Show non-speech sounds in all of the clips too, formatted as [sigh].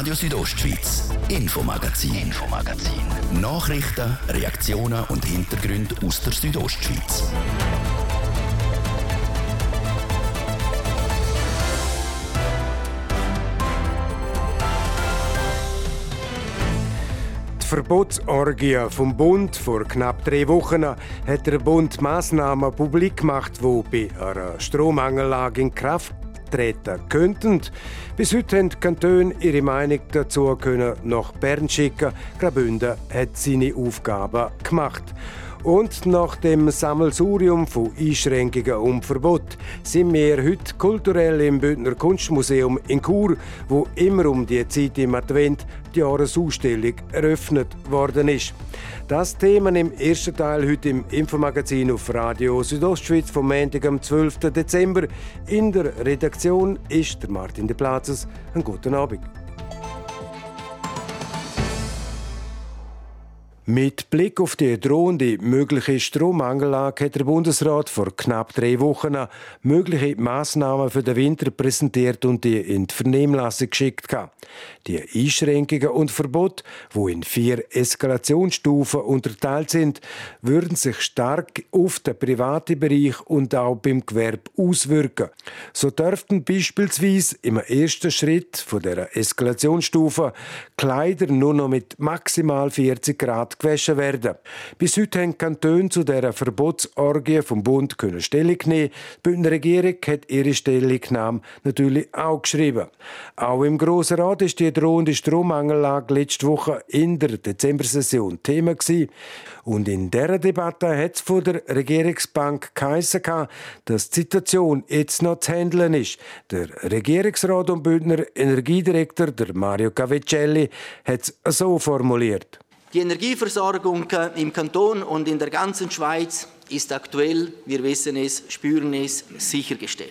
Radio Südostschweiz, Infomagazin, Infomagazin. Nachrichten, Reaktionen und Hintergründe aus der Südostschweiz. Die Verbotsorgie vom Bund vor knapp drei Wochen hat der Bund Massnahmen publik gemacht, die bei einer Strommangellage in Kraft treten könnten. Bis heute haben die Kantone ihre Meinung dazu können nach Bern schicken. Graubünden hat seine Aufgaben gemacht. Und nach dem Sammelsurium von Einschränkungen und Verbot sind wir heute kulturell im Bündner Kunstmuseum in Chur, wo immer um die Zeit im Advent die Jahresausstellung eröffnet worden ist. Das Thema im ersten Teil heute im Infomagazin auf Radio Südostschweiz vom Montag am 12. Dezember. In der Redaktion ist Martin de Platzes. Einen guten Abend. Mit Blick auf die drohende mögliche Strommangellage hat der Bundesrat vor knapp drei Wochen mögliche Maßnahmen für den Winter präsentiert und die in die Vernehmlassung geschickt. Die Einschränkungen und Verbot, wo in vier Eskalationsstufen unterteilt sind, würden sich stark auf den privaten Bereich und auch beim Gewerbe auswirken. So dürften beispielsweise im ersten Schritt von der Eskalationsstufe Kleider nur noch mit maximal 40 Grad gewaschen werden. Bis heute haben Kantone zu dieser Verbotsorgie vom Bund können Stellung nehmen. Die Bündner Regierung hat ihre Stellungnahme natürlich auch geschrieben. Auch im Grossen Rat ist die drohende Strommangellage letzte Woche in der Dezembersession Thema gewesen. Und in dieser Debatte hat es von der Regierungsbank geheissen, dass die Situation jetzt noch zu handeln ist. Der Regierungsrat und Bündner Energiedirektor, der Mario Cavicelli, hat es so formuliert. Die Energieversorgung im Kanton und in der ganzen Schweiz ist aktuell, wir wissen es, spüren es, sichergestellt.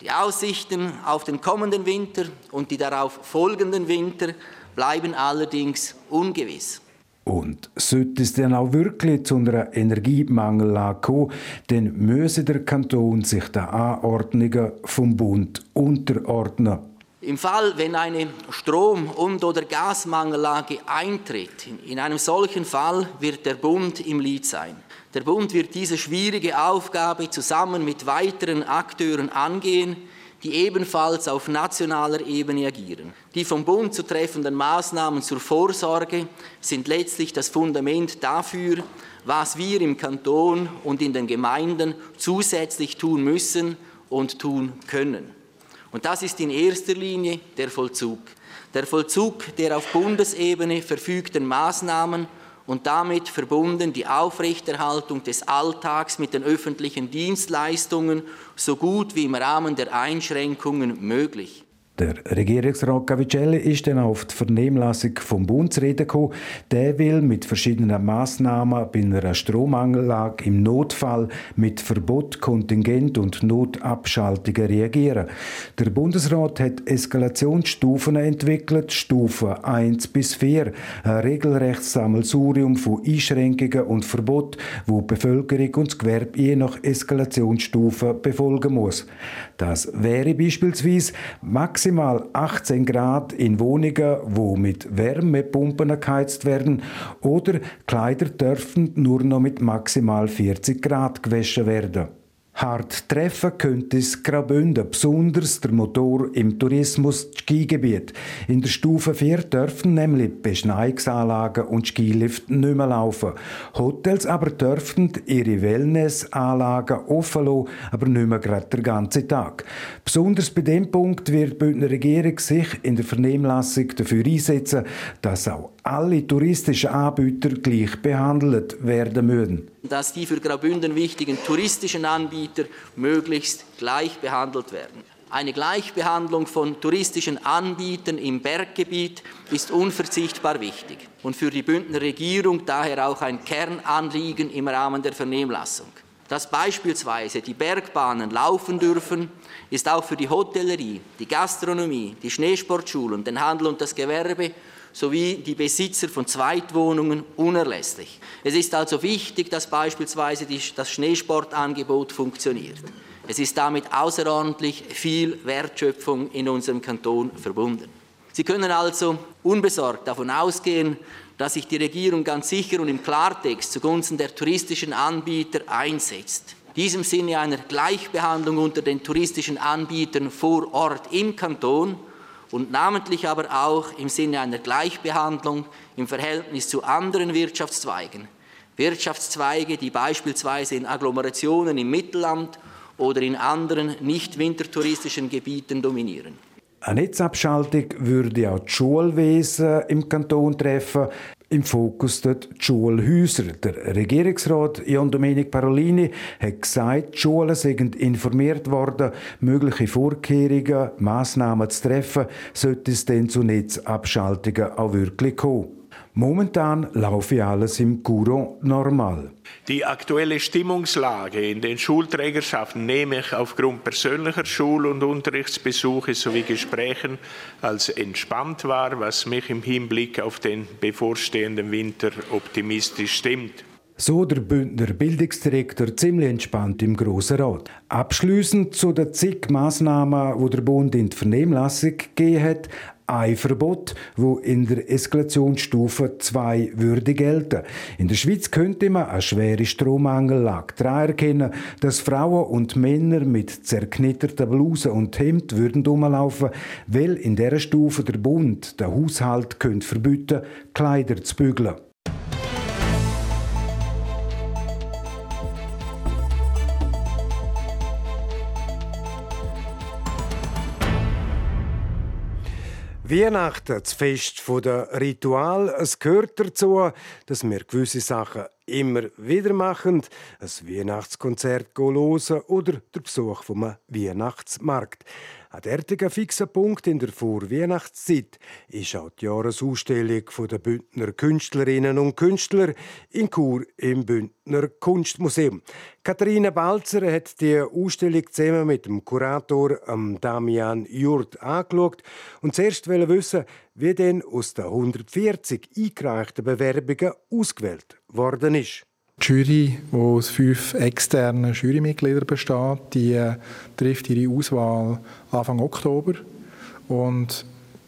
Die Aussichten auf den kommenden Winter und die darauf folgenden Winter bleiben allerdings ungewiss. Und sollte es dann auch wirklich zu einer Energiemangellage kommen, dann müsse der Kanton sich den Anordnungen vom Bund unterordnen. Im Fall, wenn eine Strom- und oder Gasmangellage eintritt, in einem solchen Fall wird der Bund im Lied sein. Der Bund wird diese schwierige Aufgabe zusammen mit weiteren Akteuren angehen, die ebenfalls auf nationaler Ebene agieren. Die vom Bund zu treffenden Maßnahmen zur Vorsorge sind letztlich das Fundament dafür, was wir im Kanton und in den Gemeinden zusätzlich tun müssen und tun können. Und das ist in erster Linie der Vollzug. Der Vollzug der auf Bundesebene verfügten Maßnahmen und damit verbunden die Aufrechterhaltung des Alltags mit den öffentlichen Dienstleistungen so gut wie im Rahmen der Einschränkungen möglich. Der Regierungsrat Cavicelli ist dann auf die Vernehmlassung vom Bund zu reden gekommen. Der will mit verschiedenen Massnahmen bei einer Strommangellage im Notfall mit Verbot, Kontingent und Notabschaltungen reagieren. Der Bundesrat hat Eskalationsstufen entwickelt, Stufe 1 bis 4, ein regelrechtes Sammelsurium von Einschränkungen und Verbot, wo die Bevölkerung und das Gewerbe je nach Eskalationsstufe befolgen muss. Das wäre beispielsweise maximal 18 Grad in Wohnungen, wo mit Wärmepumpen geheizt werden, oder Kleider dürfen nur noch mit maximal 40 Grad gewaschen werden. Hart treffen könnte es Graubünden, besonders der Motor im Tourismus Skigebiet. In der Stufe 4 dürfen nämlich Beschneiungsanlagen und Skilift nicht mehr laufen. Hotels aber dürfen ihre Wellnessanlagen offen lassen, aber nicht mehr gerade den ganzen Tag. Besonders bei dem Punkt wird die Bündner Regierung sich in der Vernehmlassung dafür einsetzen, dass auch alle touristischen Anbieter gleich behandelt werden müssen. Dass die für Graubünden wichtigen touristischen Anbieter möglichst gleich behandelt werden. Eine Gleichbehandlung von touristischen Anbietern im Berggebiet ist unverzichtbar wichtig und für die Bündner Regierung daher auch ein Kernanliegen im Rahmen der Vernehmlassung. Dass beispielsweise die Bergbahnen laufen dürfen, ist auch für die Hotellerie, die Gastronomie, die Schneesportschulen, den Handel und das Gewerbe sowie die Besitzer von Zweitwohnungen unerlässlich. Es ist also wichtig, dass beispielsweise das Schneesportangebot funktioniert. Es ist damit außerordentlich viel Wertschöpfung in unserem Kanton verbunden. Sie können also unbesorgt davon ausgehen, dass sich die Regierung ganz sicher und im Klartext zugunsten der touristischen Anbieter einsetzt. In diesem Sinne einer Gleichbehandlung unter den touristischen Anbietern vor Ort im Kanton und namentlich aber auch im Sinne einer Gleichbehandlung im Verhältnis zu anderen Wirtschaftszweigen. Wirtschaftszweige, die beispielsweise in Agglomerationen im Mittelland oder in anderen nicht wintertouristischen Gebieten dominieren. Eine Netzabschaltung würde auch das Schulwesen im Kanton treffen. Im Fokus dort die Schulhäuser. Der Regierungsrat Jan Domenic Parolini hat gesagt, die Schulen sind informiert worden, mögliche Vorkehrungen, Massnahmen zu treffen, sollte es denn zu Netzabschaltungen auch wirklich kommen. Momentan laufe alles im Courant normal. Die aktuelle Stimmungslage in den Schulträgerschaften nehme ich aufgrund persönlicher Schul- und Unterrichtsbesuche sowie Gesprächen als entspannt wahr, was mich im Hinblick auf den bevorstehenden Winter optimistisch stimmt. So der Bündner Bildungsdirektor ziemlich entspannt im Grossen Rat. Abschließend zu den zig Massnahmen, die der Bund in die Vernehmlassung gegeben hat, ein Verbot, wo in der Eskalationsstufe 2 würde gelten. In der Schweiz könnte man eine schwere Strommangellage daran erkennen, dass Frauen und Männer mit zerknitterten Blusen und Hemd würden rumlaufen, weil in dieser Stufe der Bund den Haushalt könnte verbieten, Kleider zu bügeln. Weihnachten, das Fest der Ritual, es gehört dazu, dass wir gewisse Sachen immer wieder machen. Ein Weihnachtskonzert hören oder der Besuch vom Weihnachtsmarkt. Ein derartiger fixer Punkt in der Vorweihnachtszeit ist auch die Jahresausstellung der Bündner Künstlerinnen und Künstler in Chur im Bündner Kunstmuseum. Katharina Balzer hat die Ausstellung zusammen mit dem Kurator Damian Jurt angeschaut und zuerst wissen, wie denn aus den 140 eingereichten Bewerbungen ausgewählt worden ist. Die Jury, die aus fünf externen Jurymitgliedern besteht, die äh, trifft ihre Auswahl Anfang Oktober. Und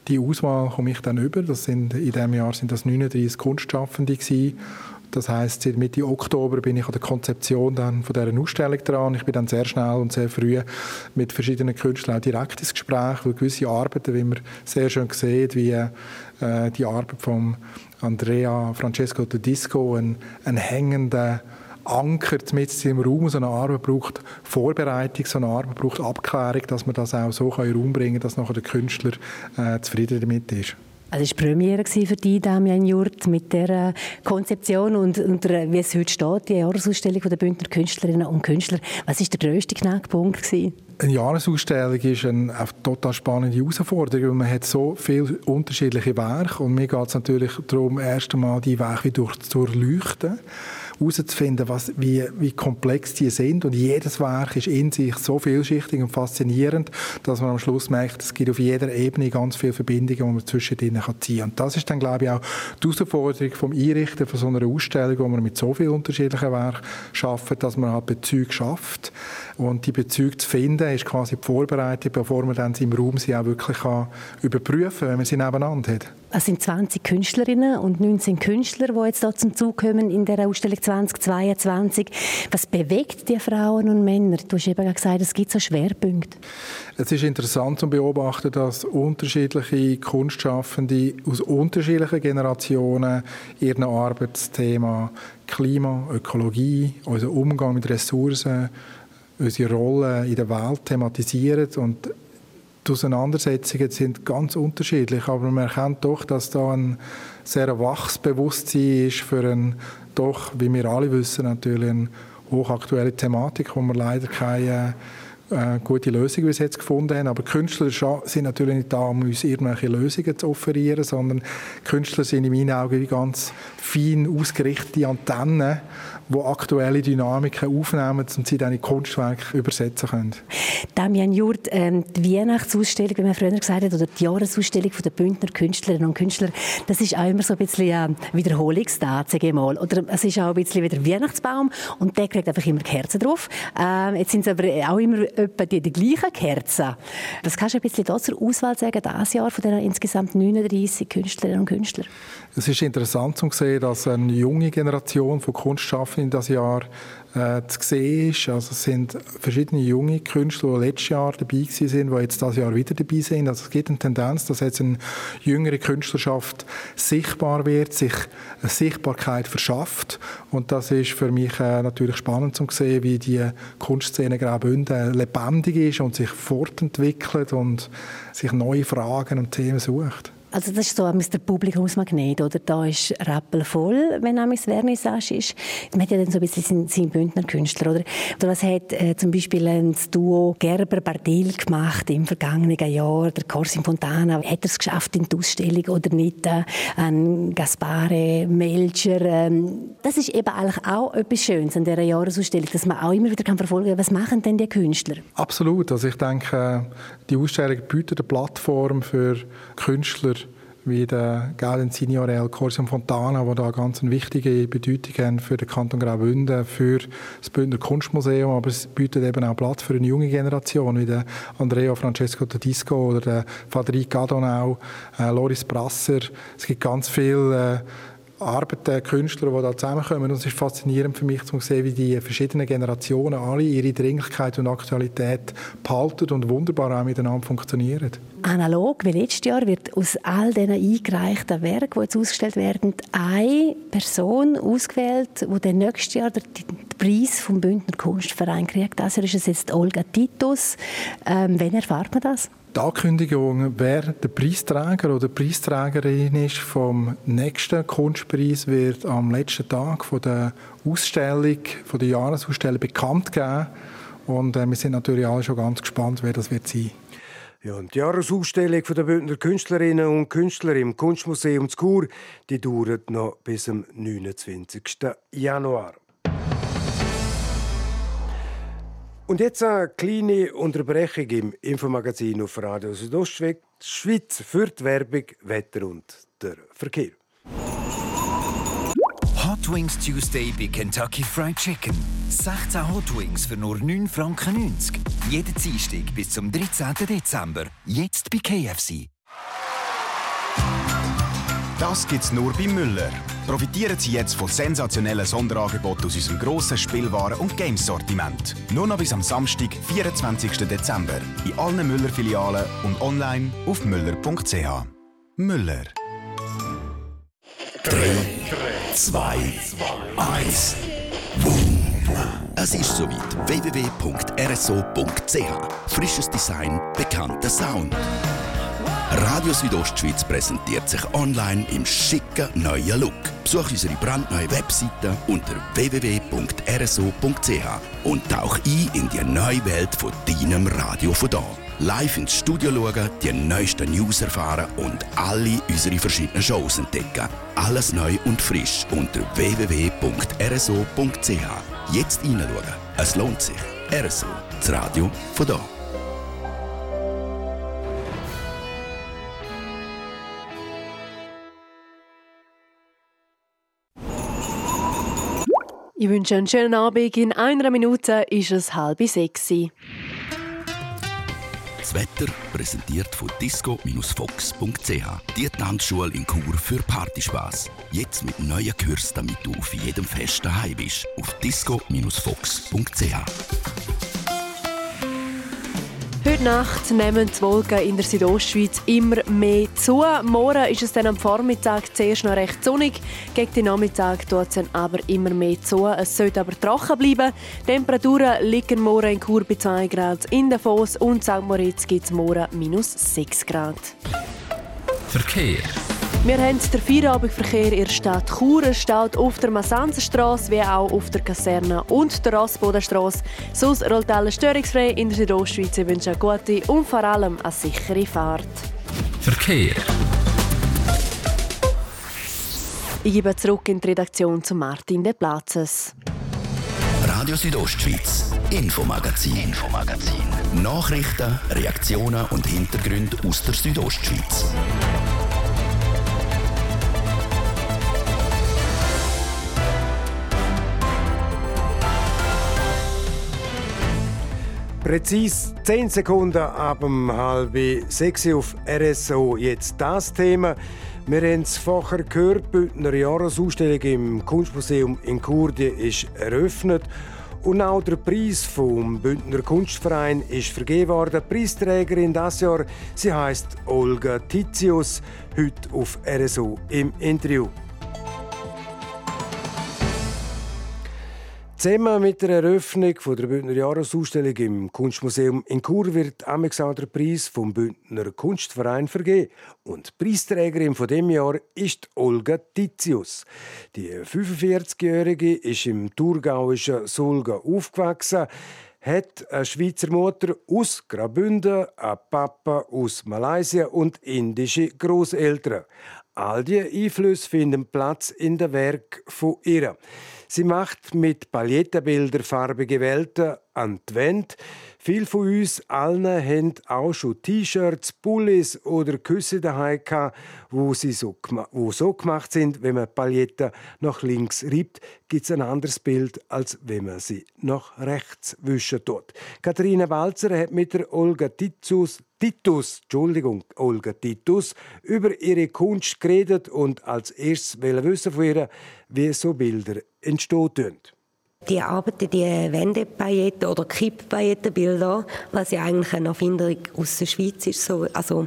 die Auswahl komme ich dann über. Das sind, in diesem Jahr sind das 39 Kunstschaffende gewesen. Das heißt, seit Mitte Oktober bin ich an der Konzeption dann von dieser Ausstellung dran. Ich bin dann sehr schnell und sehr früh mit verschiedenen Künstlern direkt ins Gespräch, weil gewisse Arbeiten, wie man sehr schön sieht, wie äh, die Arbeit von Andrea Francesco Tedisco, ein, ein hängender Anker mit im Raum. So eine Arbeit braucht Vorbereitung, so eine Arbeit braucht Abklärung, dass man das auch so in den Raum bringen kann, dass nachher der Künstler äh, zufrieden damit ist. Also es war Premiere für dich, Damian Jurt, mit der Konzeption und, und wie es heute steht, die Jahresausstellung der Bündner Künstlerinnen und Künstler. Was war der grösste Knackpunkt? Gewesen? Eine Jahresausstellung ist eine total spannende Herausforderung, weil man hat so viele unterschiedliche Werke und mir geht es natürlich darum, erst einmal die Werke durch zu durchleuchten herauszufinden, was, wie, wie komplex die sind. Und jedes Werk ist in sich so vielschichtig und faszinierend, dass man am Schluss merkt, es gibt auf jeder Ebene ganz viele Verbindungen, die man zwischen ihnen ziehen kann. Und das ist dann, glaube ich, auch die Herausforderung vom Einrichten von so einer Ausstellung, wo man mit so vielen unterschiedlichen Werken schafft, dass man halt Bezüge schafft. Und die Bezüge zu finden, ist quasi die Vorbereitung, bevor man dann im Raum sie auch wirklich kann überprüfen kann, wenn man sie nebeneinander hat. Es sind 20 Künstlerinnen und 19 Künstler, die jetzt hier zum Zug kommen in der Ausstellung 2022. Was bewegt die Frauen und Männer? Du hast eben gesagt, es gibt so Schwerpunkte. Es ist interessant zu beobachten, dass unterschiedliche Kunstschaffende aus unterschiedlichen Generationen ihren Arbeitsthema Klima, Ökologie, unser Umgang mit Ressourcen, unsere Rolle in der Welt thematisieren und die Auseinandersetzungen sind ganz unterschiedlich, aber man erkennt doch, dass da ein sehr waches Bewusstsein ist für ein doch, wie wir alle wissen, natürlich eine hochaktuelle Thematik, wo wir leider keine äh, gute Lösung bis jetzt gefunden haben. Aber Künstler sind natürlich nicht da, um uns irgendwelche Lösungen zu offerieren, sondern Künstler sind in meinen Augen wie ganz fein ausgerichtete Antennen, die aktuelle Dynamiken aufnehmen und sie dann in Kunstwerke übersetzen können. Damian Jurt, ähm, die Weihnachtsausstellung, wie man früher gesagt hat, oder die Jahresausstellung der Bündner Künstlerinnen und Künstler, das ist auch immer so ein bisschen äh, Wiederholungstat, sage ich mal. Oder es ist auch ein bisschen wie der Weihnachtsbaum und der kriegt einfach immer Kerzen drauf. Ähm, jetzt sind es aber auch immer etwa die, die gleichen Kerzen. Was kannst du ein bisschen da zur Auswahl sagen, dieses Jahr von den insgesamt 39 Künstlerinnen und Künstlern? Es ist interessant zu sehen, dass eine junge Generation von Kunstschaffenden das Jahr äh, zu sehen ist. Also es sind verschiedene junge Künstler, die letztes Jahr dabei sind, die jetzt dieses Jahr wieder dabei sind. Also es gibt eine Tendenz, dass jetzt eine jüngere Künstlerschaft sichtbar wird, sich eine Sichtbarkeit verschafft. Und das ist für mich äh, natürlich spannend zu sehen, wie die Kunstszene Graubünden lebendig ist und sich fortentwickelt und sich neue Fragen und Themen sucht. Also das ist so der Publikumsmagnet, oder? Da ist rappelvoll, wenn einmal Vernissage ist. Man hat ja dann so ein bisschen seinen Bündner Künstler, oder? Oder was hat äh, zum Beispiel das Duo Gerber-Bardil gemacht im vergangenen Jahr? Der Corsin Fontana, hat er es geschafft in die Ausstellung oder nicht? Äh, ein Gaspare Melcher. Ähm, das ist eben eigentlich auch etwas Schönes an dieser Jahresausstellung, dass man auch immer wieder kann verfolgen kann, was machen denn die Künstler? Absolut. Also ich denke, die Ausstellung bietet eine Plattform für Künstler, wie der Galen Signorel Corsium Fontana, die da ganz eine wichtige Bedeutung haben für den Kanton Graubünden, für das Bündner Kunstmuseum, aber es bietet eben auch Platz für eine junge Generation, wie der Andrea Francesco Tedisco oder der Fadrik Gadonau, äh, Loris Brasser. Es gibt ganz viele äh, Arbeiten, Künstler, die da zusammenkommen. Und es ist faszinierend für mich zu sehen, wie die verschiedenen Generationen alle ihre Dringlichkeit und Aktualität behalten und wunderbar auch miteinander funktionieren. Analog wie letztes Jahr wird aus all diesen eingereichten Werken, die jetzt ausgestellt werden, eine Person ausgewählt, die dann nächstes Jahr den Preis vom Bündner Kunstverein kriegt. Das ist jetzt Olga Titus. Ähm, wann erfahrt man das? Die Ankündigung, wer der Preisträger oder Preisträgerin ist vom nächsten Kunstpreis, wird am letzten Tag von der Ausstellung, von der Jahresausstellung bekannt geben. Und äh, wir sind natürlich alle schon ganz gespannt, wer das wird sein. Ja, und die Jahresausstellung der Bündner Künstlerinnen und Künstler im Kunstmuseum Chur, die dauert noch bis zum 29. Januar. Und jetzt eine kleine Unterbrechung im Infomagazin auf Radio Südostschweiz für die Werbung, Wetter und der Verkehr. Hot Wings Tuesday bei Kentucky Fried Chicken. 16 Hot Wings für nur 9,90 Franken. Jeden Dienstag bis zum 13. Dezember. Jetzt bei KFC. Das gibt's nur bei Müller. Profitieren Sie jetzt von sensationellen Sonderangeboten aus unserem grossen Spielwaren- und Games-Sortiment. Nur noch bis am Samstag, 24. Dezember. In allen Müller-Filialen und online auf müller.ch. Müller. 3, 2, 1. Es ist soweit. www.rso.ch. Frisches Design, bekannter Sound. Radio Südostschweiz präsentiert sich online im schicken neuen Look. Besuch unsere brandneue Webseite unter www.rso.ch und tauch ein in die neue Welt von deinem Radio von da. Live ins Studio schauen, die neuesten News erfahren und alle unsere verschiedenen Shows entdecken. Alles neu und frisch unter www.rso.ch. Jetzt reinschauen. Es lohnt sich. RSO, das Radio von da. Ich wünsche einen schönen Abend. In einer Minute ist es halb sechs. Das Wetter präsentiert von disco-fox.ch. Die Tanzschule in Chur für Partyspaß. Jetzt mit neuen Kürzen, damit du auf jedem Fest daheim bist. Auf disco-fox.ch. Heute Nacht nehmen die Wolken in der Südostschweiz immer mehr zu. Morgen ist es dann am Vormittag zuerst noch recht sonnig. Gegen den Nachmittag tut es dann aber immer mehr zu. Es sollte aber trocken bleiben. Die Temperaturen liegen morgen in Chur bei 2 Grad. In Davos und St. Moritz gibt es morgen minus 6 Grad. Verkehr. Wir haben den Feierabendverkehr in der Stadt Chur. Er steht auf der Massanzenstraße wie auch auf der Kaserne und der Rossbodenstraße. Sonst rollt alles störungsfrei in der Südostschweiz. Ich wünsche eine gute und vor allem eine sichere Fahrt. Verkehr. Ich gebe zurück in die Redaktion zu Martin De Platzes. Radio Südostschweiz, Infomagazin, Infomagazin. Nachrichten, Reaktionen und Hintergründe aus der Südostschweiz. Präzis 10 Sekunden ab dem halb sechs auf RSO. Jetzt das Thema. Wir haben es vorher gehört, die Bündner Jahresausstellung im Kunstmuseum in Kurdie ist eröffnet. Und auch der Preis vom Bündner Kunstverein ist vergeben worden. Preisträgerin das Jahr, sie heißt Olga Titius, heute auf RSO im Interview. Zusammen mit der Eröffnung der Bündner Jahresausstellung im Kunstmuseum in Chur wird amix der Preis vom Bündner Kunstverein vergeben. Und Preisträgerin von dem Jahr ist Olga Titius. Die 45-Jährige ist im thurgauischen Sulga aufgewachsen hat eine Schweizer Mutter aus Graubünden, ein Papa aus Malaysia und indische Großeltern. All diese Einflüsse finden Platz in der Werk von ihr. Sie macht mit Palettenbildern farbige Welten an die Wand. Viele von uns allen haben auch schon T-Shirts, Pullis oder Küsse daheim gehabt, wo sie so, wo so gemacht sind, wenn man Paletten nach links reibt, gibt es ein anderes Bild, als wenn man sie nach rechts wischen tut. Katharina Walzer hat mit der Olga Titus, Titus, Entschuldigung, Olga Titus, über ihre Kunst geredet und als erstes wissen von ihr, wie so Bilder entstehen. Die arbeiten die Wendepailletten oder Kipppaillettenbilder, was ja eigentlich eine Erfindung aus der Schweiz ist, so, also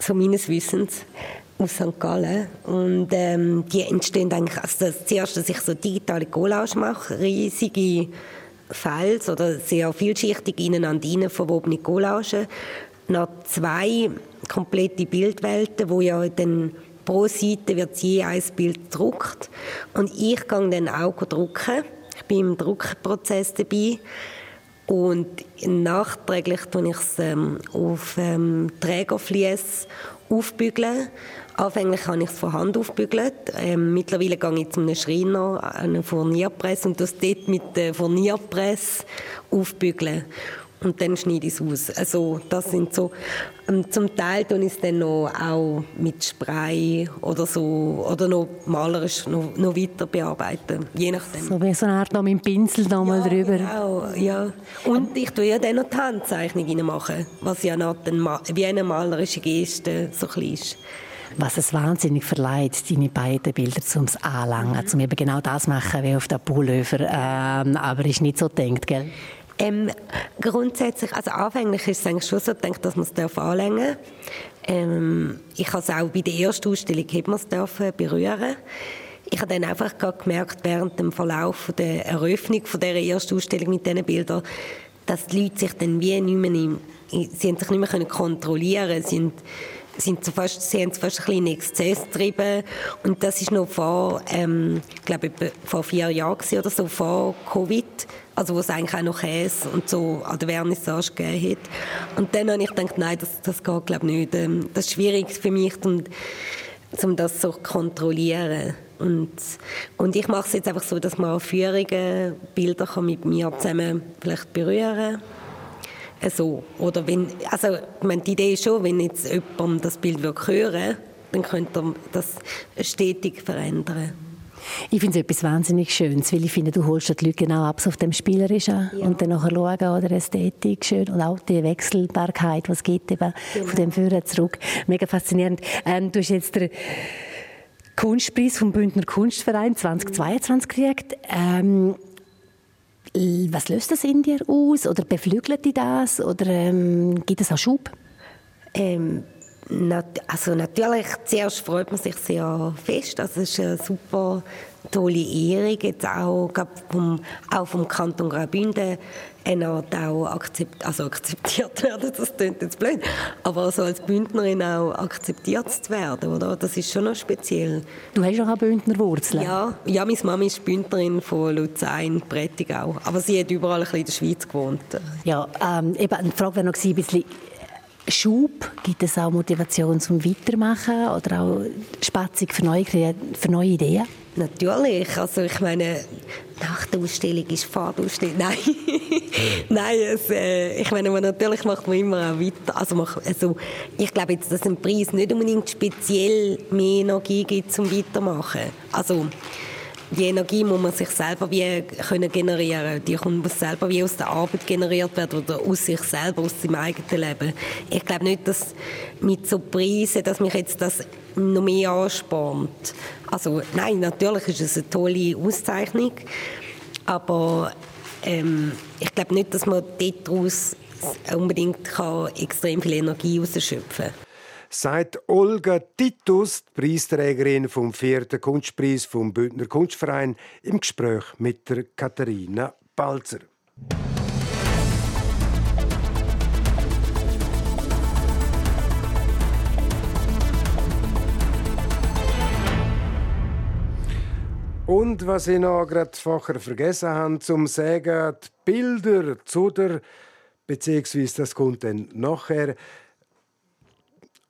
so meines Wissens aus St. Gallen. Und ähm, die entstehen eigentlich, also das zuerst, dass ich so digitale Collage mache, riesige Files oder sehr vielschichtig ineinander rein verwobene Collagen. Nach zwei komplette Bildwelten, wo ja dann pro Seite wird je ein Bild gedruckt und ich gehe dann auch drucken. Ich bin im Druckprozess dabei und nachträglich tue ich es ähm, auf ähm, Trägerflies aufbügeln. Anfänglich habe ich es von Hand aufbügelt. Ähm, mittlerweile gehe ich zu einem Schreiner, einer Furnierpresse und das dort mit der Furnierpresse aufbügeln und dann schneide ich es aus. Also das sind so, ähm, zum Teil tue ich es dann noch auch mit Spray oder so, oder noch malerisch noch, noch weiter bearbeiten, je nachdem. So wie so eine Art noch mit dem Pinsel mal ja, drüber. Genau, ja. Und ich tue ja dann noch die Handzeichnung machen, was ja noch wie eine malerische Geste so ein ist was es wahnsinnig verleiht, deine beiden Bilder zum Anlangen, mhm. zum eben genau das machen wie auf der Pullover. Ähm, aber ist nicht so denkt, gell? Ähm, grundsätzlich, also anfänglich ist es eigentlich schon so gedacht, dass man es anlängen darf. Ähm, ich habe es auch bei der ersten Ausstellung hat man es berühren. Ich habe dann einfach gemerkt, während dem Verlauf der Eröffnung von dieser ersten Ausstellung mit diesen Bildern, dass die Leute sich dann wie nicht mehr, sie sich nicht mehr kontrollieren können sind so fast, sie haben es fast ein bisschen Exzess getrieben. Und das ist noch vor, ähm, ich glaube, vor vier Jahren oder so, vor Covid. Also, wo es eigentlich auch noch Käse und so an der Vernissage gegeben hat. Und dann habe ich gedacht, nein, das, das geht, glaube ich, nicht. Ähm, das ist schwierig für mich, um, um das so zu kontrollieren. Und, und ich mache es jetzt einfach so, dass man Führungen, Bilder kann mit mir zusammen vielleicht berühren kann so. Oder wenn, also, ich meine, die Idee ist schon, wenn jetzt jemand das Bild hören dann könnte er das stetig verändern. Ich finde es etwas wahnsinnig Schönes, weil ich finde, du holst die Leute genau ab auf dem Spielerischen ja. und dann nachher schauen, oder Ästhetik schön und auch die Wechselbarkeit, was geht eben genau. von dem Führer zurück. Mega faszinierend. Ähm, du hast jetzt den Kunstpreis vom Bündner Kunstverein 2022 gekriegt. Ähm, was löst das in dir aus? Oder beflügelt dich das? Oder ähm, gibt es auch Schub? Ähm, nat also natürlich, zuerst freut man sich sehr fest. Das ist eine super tolle Ehrung, jetzt auch, vom, auch vom Kanton Graubünden eine Art auch akzept, also akzeptiert werden, das klingt jetzt blöd, aber so als Bündnerin auch akzeptiert zu werden, oder? Das ist schon noch speziell. Du hast auch Bündner Wurzeln? Ja, ja, meine Mama ist Bündnerin von Luzern, Prättigau, aber sie hat überall ein bisschen in der Schweiz gewohnt. Ja, ähm, eben, eine Frage wäre noch ein bisschen, Schub? Gibt es auch Motivation zum Weitermachen oder auch Spatzung für neue, für neue Ideen? Natürlich. Also ich meine, nach der Ausstellung ist Fahrausstellung. [laughs] Nein, nein. Es, äh, ich meine, natürlich macht man immer auch weiter. Also, also ich glaube jetzt, dass ein Preis nicht unbedingt speziell mehr Energie gibt zum Weitermachen. Also die Energie muss man sich selber wie können generieren. Die muss selber wie aus der Arbeit generiert werden oder aus sich selber, aus seinem eigenen Leben. Ich glaube nicht, dass mit so Preisen, dass mich jetzt das noch mehr anspornt. Also nein, natürlich ist es eine tolle Auszeichnung, aber ähm, ich glaube nicht, dass man daraus unbedingt kann extrem viel Energie ausschöpfen kann sagt Olga Titus, die Preisträgerin vom vierten Kunstpreis vom Bündner Kunstverein, im Gespräch mit der Katharina Balzer. Und was ich noch gerade vorher vergessen habe, zum sagen, die Bilder zu der, beziehungsweise das kommt dann nachher,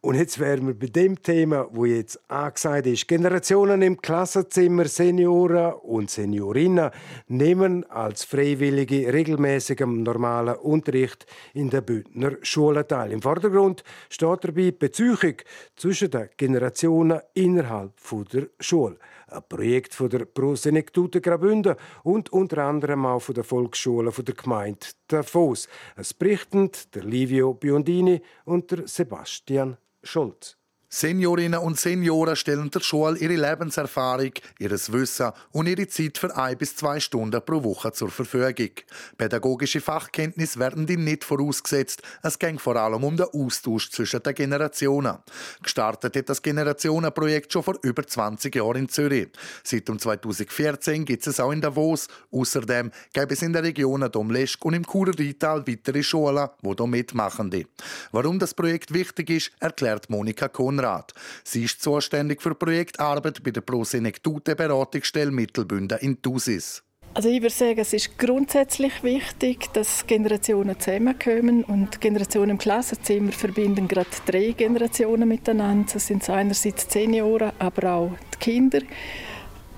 und jetzt wären wir bei dem Thema, wo jetzt angesagt ist. Generationen im Klassenzimmer, Senioren und Seniorinnen nehmen als Freiwillige regelmäßig am normalen Unterricht in der Bündner Schule teil. Im Vordergrund steht dabei die Beziehung zwischen den Generationen innerhalb der Schule. Ein Projekt von der Prosenektute Graubünden und unter anderem auch von der Volksschule von der Gemeinde Davos. Es berichten der Livio Biondini und der Sebastian Schulz. Seniorinnen und Senioren stellen der Schule ihre Lebenserfahrung, ihres Wissen und ihre Zeit für ein bis zwei Stunden pro Woche zur Verfügung. Pädagogische Fachkenntnisse werden ihnen nicht vorausgesetzt. Es ging vor allem um den Austausch zwischen den Generationen. Gestartet hat das Generationenprojekt schon vor über 20 Jahren in Zürich. Seit 2014 gibt es auch in Davos. Außerdem gibt es in der Region Domleschk und im Churer Rital weitere Schulen, die hier mitmachen. Warum das Projekt wichtig ist, erklärt Monika Konrad. Rat. Sie ist zuständig für Projektarbeit bei der Prosenektute Beratungsstelle Mittelbünden in Thusis. Also ich würde sagen, es ist grundsätzlich wichtig, dass Generationen zusammenkommen und Generationen im Klassenzimmer verbinden gerade drei Generationen miteinander. Das sind so einerseits Senioren, aber auch die Kinder.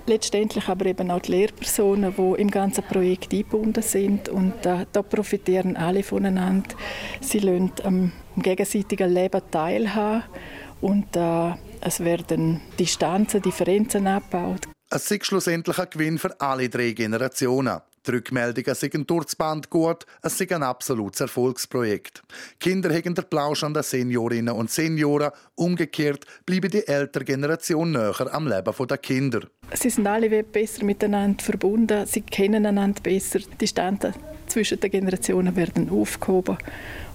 Letztendlich aber eben auch die Lehrpersonen, die im ganzen Projekt eingebunden sind und äh, da profitieren alle voneinander. Sie lassen am gegenseitigen Leben teilhaben und äh, es werden Distanzen, Differenzen abgebaut. Es ist schlussendlich ein Gewinn für alle drei Generationen. Die Rückmeldungen sind durch das Band gut, es ist ein absolutes Erfolgsprojekt. Kinder haben den Plausch an den Seniorinnen und Senioren, umgekehrt bleiben die ältere Generation näher am Leben der Kinder. Sie sind alle besser miteinander verbunden, sie kennen einander besser, die Distanzen zwischen den Generationen werden aufgehoben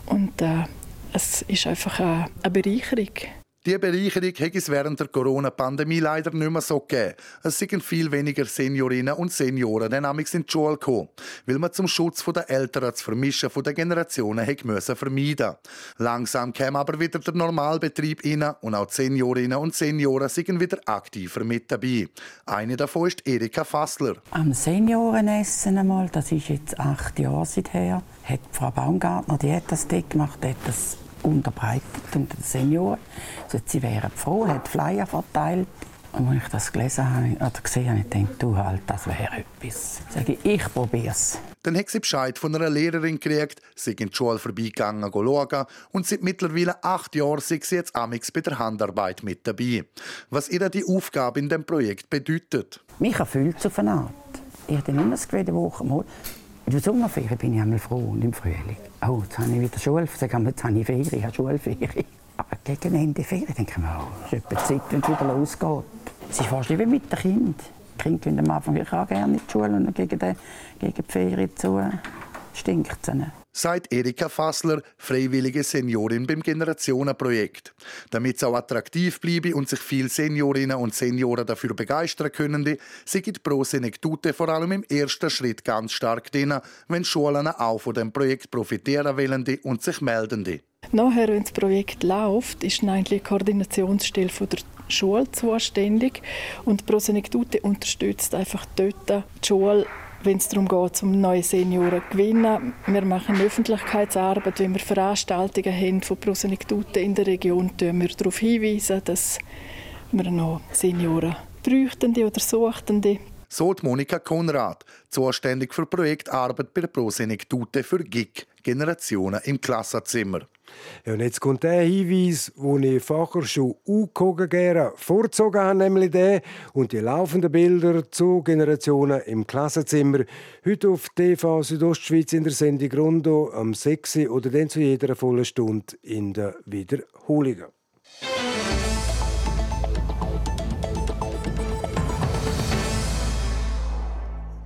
und äh, es ist einfach eine Bereicherung. Die Bereicherung hat es während der Corona-Pandemie leider nicht mehr so gegeben. Es sind viel weniger Seniorinnen und Senioren dynamisch in die Schule gekommen, weil man zum Schutz der Eltern das Vermischen der Generationen müssen vermeiden Langsam kam aber wieder der Normalbetrieb rein und auch die Seniorinnen und Senioren sind wieder aktiver mit dabei. Eine davon ist Erika Fassler. Am Seniorenessen einmal, das ist jetzt acht Jahre her, hat Frau Baumgartner, die hat das dort gemacht, hat das unterbreitet unter den Senioren. Also, sie wären froh, hat Flyer verteilt. Und als ich das gelesen habe, oder gesehen habe, ich gedacht, du halt, das wäre etwas. Sage ich, ich probiere es. Dann hat sie Bescheid von einer Lehrerin gekriegt, sie in die Schule vorbeigegangen schauen und seit mittlerweile acht Jahren sind sie jetzt amix bei der Handarbeit mit dabei. Was ihr die Aufgabe in dem Projekt bedeutet. Mich erfüllt es auf eine Art. Ich habe immer das Gefühl, Woche mal, der Sommerferien bin ich einmal froh und im Frühling. Oh, jetzt habe ich wieder Schule, jetzt habe ich Ferien, ich habe Schulferien. Aber gegen Ende Ferien denke ich mir, oh, ist etwa Zeit, wenn es wieder losgeht. Es ist fast wie mit den Kindern. Die Kinder gehen am Anfang auch gerne in die Schule und gegen die, gegen die Ferien zu stinkt es ihnen sagt Erika Fassler, freiwillige Seniorin beim Generationenprojekt. Damit es auch attraktiv bleibe und sich viele Seniorinnen und Senioren dafür begeistern können, sind Pro Senektute vor allem im ersten Schritt ganz stark drin, wenn Schulen auch von dem Projekt profitieren wollen und sich melden. Nachher, wenn das Projekt läuft, ist eigentlich die Koordinationsstelle der Schule zuständig und Pro Senektute unterstützt einfach dort die Schule wenn es darum geht, um neue Senioren zu gewinnen. Wir machen Öffentlichkeitsarbeit, wenn wir Veranstaltungen haben von Prosenektuten in der Region, wir darauf hinweisen, dass wir noch Senioren bräuchten oder suchten. So Monika Konrad, zuständig für Projektarbeit bei der Prosenektute für GIG Generationen im Klassenzimmer. Ja, und jetzt kommt der Hinweis, den ich vorher schon vorgezogen habe, nämlich der und die laufenden Bilder zu Generationen im Klassenzimmer. Heute auf TV Südostschweiz in der Sendung Rondo am 6. oder dann zu jeder vollen Stunde in der Wiederholung.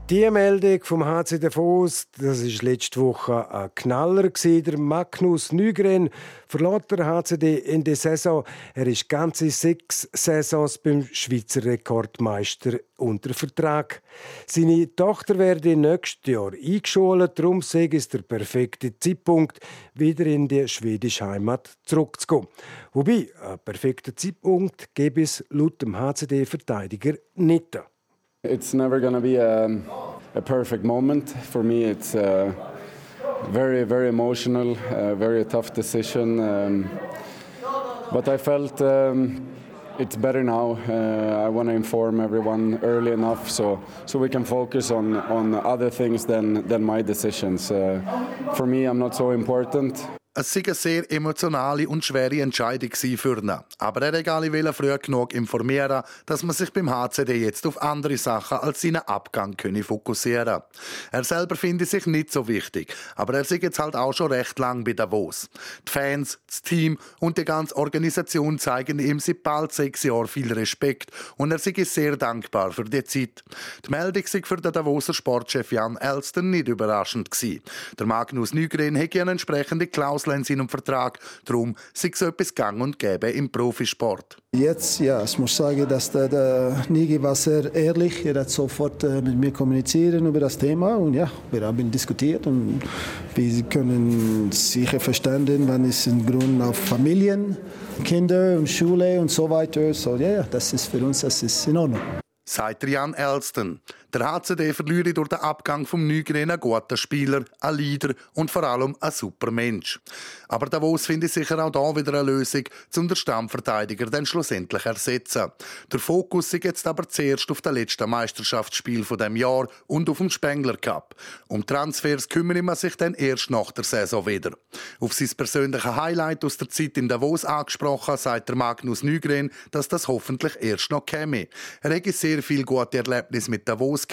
Die Meldung vom HC Davos, das ist letzte Woche ein Knaller Der Magnus Nygren verlor der HCD in der Saison. Er ist ganze sechs Saisons beim Schweizer Rekordmeister unter Vertrag. Seine Tochter werde nächstes Jahr eingeschult. Darum sei es der perfekte Zeitpunkt, wieder in die schwedische Heimat zurückzukommen. Wobei, ein perfekter Zeitpunkt gebe es laut dem HCD-Verteidiger nicht. It's never going to be a, a, perfect moment. For me, it's a very, very emotional, a very tough decision. Um, but I felt um, it's better now. Uh, I want to inform everyone early enough so, so we can focus on, on other things than, than my decisions. Uh, for me, I'm not so important. Es war eine sehr emotionale und schwere Entscheidung für ihn. Aber er wollte früh genug informieren, dass man sich beim HCD jetzt auf andere Sachen als seinen Abgang könne fokussieren Er selber finde sich nicht so wichtig, aber er ist jetzt halt auch schon recht lang bei Davos. Die Fans, das Team und die ganze Organisation zeigen ihm seit bald sechs Jahren viel Respekt und er ist sehr dankbar für die Zeit. Die Meldung war für den Davoser Sportchef Jan Elsten nicht überraschend. Der Magnus Nygren hätte eine entsprechende Klausel In seinem Vertrag. Darum sei so etwas gang und gäbe im Profisport. Jetzt, ja, ich muss sagen, dass der, der Nigi war sehr ehrlich. Er hat sofort äh, mit mir kommuniziert über das Thema und ja, wir haben diskutiert und wir können sicher verstehen, wenn es im Grunde auf Familien, Kinder und Schule und so weiter. So ja, das ist für uns, das ist in Ordnung. Sagt Jan Elston. Der HCD verliere durch den Abgang vom Nygren einen guten Spieler, einen Leader und vor allem einen super Mensch. Aber Davos findet sicher auch da wieder eine Lösung, um den Stammverteidiger dann schlussendlich ersetzen. Der Fokus ist jetzt aber zuerst auf das letzte Meisterschaftsspiel von dem Jahr und auf den Spengler Cup. Um Transfers kümmert man sich dann erst nach der Saison wieder. Auf sein persönliches Highlight aus der Zeit in Davos angesprochen, sagt der Magnus Nygren, dass das hoffentlich erst noch käme. Er hätte sehr viel gute Erlebnisse mit Davos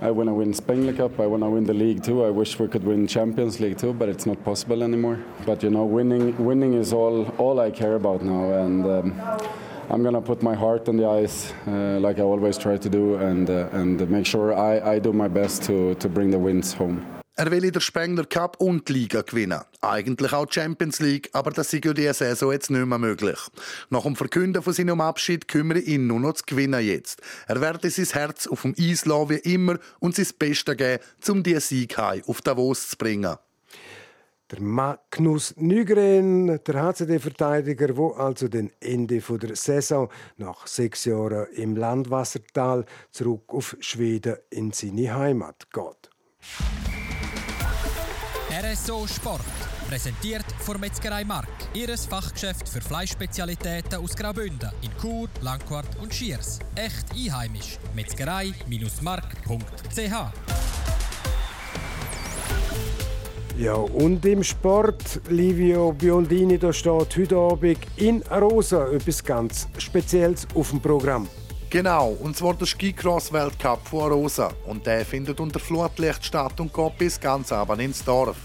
I want to win Spengler Cup. I want to win the league too. I wish we could win Champions League too, but it's not possible anymore. But you know, winning, winning is all all I care about now, and um, I'm gonna put my heart on the ice, uh, like I always try to do, and uh, and make sure I, I do my best to to bring the wins home. Er will in der Spengler Cup und die Liga gewinnen. Eigentlich auch die Champions League, aber das ist ja diese Saison jetzt nicht mehr möglich. Nach dem Verkünden von seinem Abschied kümmere ihn nur noch zu gewinnen jetzt. Er werde sein Herz auf dem Eis lassen wie immer und sein Bestes geben, um diesen Sieg auf Davos zu bringen. Der Magnus Nygren, der HCD-Verteidiger, der also den Ende der Saison nach sechs Jahren im Landwassertal zurück auf Schweden in seine Heimat geht. RSO Sport. Präsentiert von Metzgerei Mark. Ihres Fachgeschäft für Fleischspezialitäten aus Graubünden in Chur, Langquart und Schiers. Echt einheimisch. Metzgerei-mark.ch ja, und im Sport, Livio Biondini, da steht heute Abend in Rosa etwas ganz Spezielles auf dem Programm. Genau, und zwar der Skicross-Weltcup von Rosa. Und der findet unter Flutlicht statt und geht bis ganz abend ins Dorf.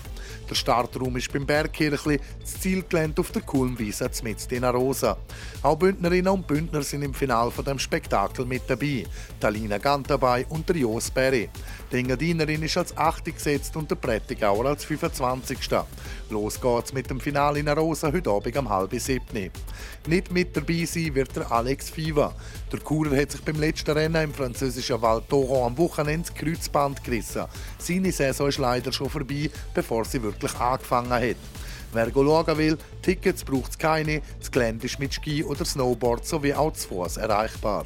Der Startraum ist beim Bergkirchli, das Zielgelände auf der Kulmwiese mitten in Rosa. Auch Bündnerinnen und Bündner sind im Finale von dem Spektakel mit dabei. Talina Gantabay und der Jos Berry. Die Engadinerin ist als 8. gesetzt und der Prättigauer als 25. Los geht's mit dem Finale in Rosa heute Abend um halb sieben. Nicht mit dabei sein wird der Alex Fiva. Der Kurer hat sich beim letzten Rennen im französischen Val Thorens am Wochenende das Kreuzband gerissen. Seine Saison ist leider schon vorbei, bevor sie wirklich angefangen hat. Wer schauen will, Tickets braucht es keine. Das Gelände ist mit Ski oder Snowboard sowie auch zu Fuß erreichbar.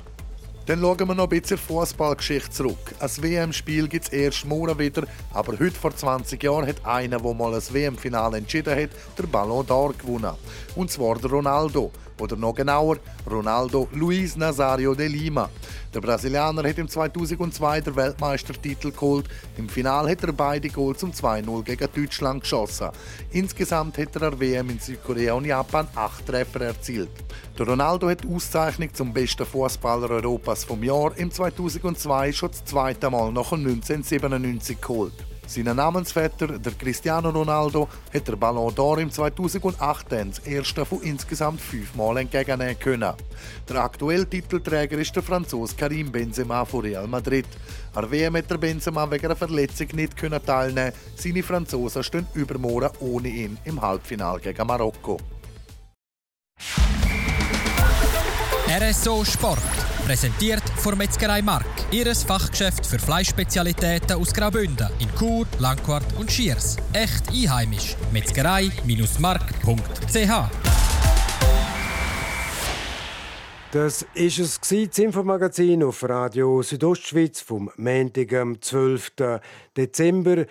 Dann schauen wir noch ein bisschen Fußballgeschichte zurück. Ein WM-Spiel gibt es erst morgen wieder, aber heute vor 20 Jahren hat einer, der mal ein WM-Finale entschieden hat, der Ballon d'Or gewonnen. Und zwar der Ronaldo. Oder noch genauer, Ronaldo Luis Nazario de Lima. Der Brasilianer hat im 2002 den Weltmeistertitel geholt. Im Finale hat er beide Goals zum 2-0 gegen Deutschland geschossen. Insgesamt hat er an WM in Südkorea und Japan acht Treffer erzielt. Der Ronaldo hat die Auszeichnung zum besten Fußballer Europas vom Jahr im 2002 schon das zweite Mal nach 1997 geholt. Sein Namensvetter, der Cristiano Ronaldo, hat der Ballon d'Or im 2008 das erste von insgesamt fünfmal entgegennehmen können. Der aktuelle Titelträger ist der Franzose Karim Benzema von Real Madrid. An WM hat der Benzema wegen einer Verletzung nicht teilnehmen Seine Franzosen stehen übermorgen ohne ihn im Halbfinale gegen Marokko. RSO Sport. Präsentiert von Metzgerei Mark. Ihres Fachgeschäft für Fleischspezialitäten aus Graubünden in Chur, Langquart und Schiers. Echt einheimisch. Metzgerei-mark.ch Das ist es das Infomagazin auf Radio Südostschweiz vom Montag, am 12. Dezember.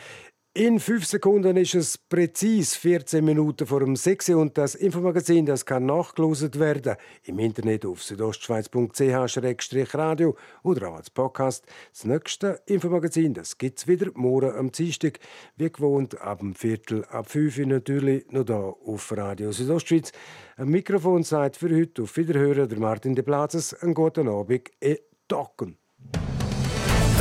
In fünf Sekunden ist es präzis 14 Minuten vor dem 6 und das Infomagazin das kann nachgelost werden im Internet auf südostschweiz.ch-radio oder auch als Podcast. Das nächste Infomagazin gibt es wieder morgen am Dienstag, wie gewohnt ab dem Viertel ab 5 Uhr natürlich noch hier auf Radio Südostschweiz. Ein Mikrofon sagt für heute auf Wiederhören der Martin de Plazes. Einen guten Abend, e Docken.